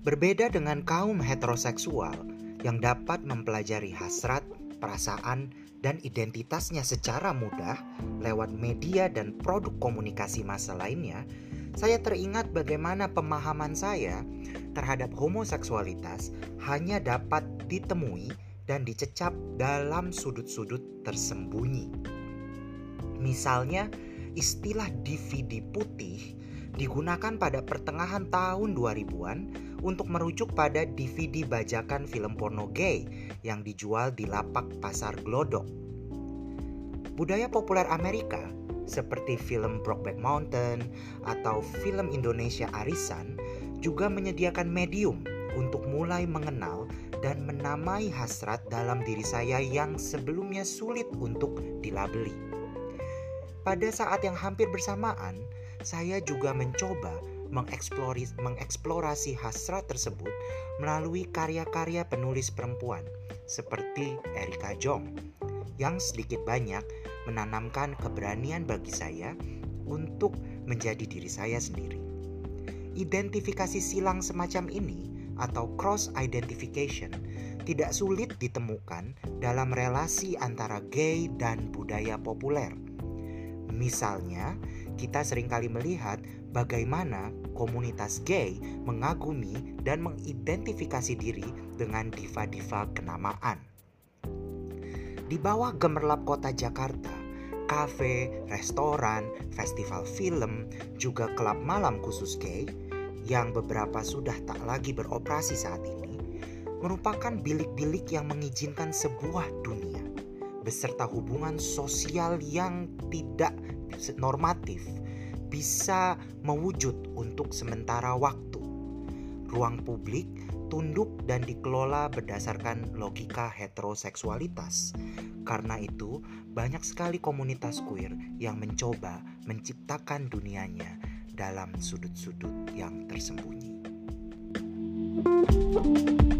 Berbeda dengan kaum heteroseksual yang dapat mempelajari hasrat, perasaan, dan identitasnya secara mudah lewat media dan produk komunikasi massa lainnya, saya teringat bagaimana pemahaman saya terhadap homoseksualitas hanya dapat ditemui dan dicecap dalam sudut-sudut tersembunyi. Misalnya, istilah DVD putih digunakan pada pertengahan tahun 2000-an untuk merujuk pada DVD bajakan film porno gay yang dijual di lapak pasar Glodok. Budaya populer Amerika seperti film Brokeback Mountain atau film Indonesia Arisan juga menyediakan medium untuk mulai mengenal dan menamai hasrat dalam diri saya yang sebelumnya sulit untuk dilabeli. Pada saat yang hampir bersamaan, saya juga mencoba mengeksplorasi, hasrat tersebut melalui karya-karya penulis perempuan seperti Erika Jong yang sedikit banyak menanamkan keberanian bagi saya untuk menjadi diri saya sendiri. Identifikasi silang semacam ini atau cross identification tidak sulit ditemukan dalam relasi antara gay dan budaya populer. Misalnya, kita sering kali melihat bagaimana komunitas gay mengagumi dan mengidentifikasi diri dengan diva-diva kenamaan. Di bawah gemerlap kota Jakarta, kafe, restoran, festival film, juga klub malam khusus gay yang beberapa sudah tak lagi beroperasi saat ini, merupakan bilik-bilik yang mengizinkan sebuah dunia beserta hubungan sosial yang tidak normatif bisa mewujud untuk sementara waktu. Ruang publik tunduk dan dikelola berdasarkan logika heteroseksualitas. Karena itu, banyak sekali komunitas queer yang mencoba menciptakan dunianya dalam sudut-sudut yang tersembunyi. thank you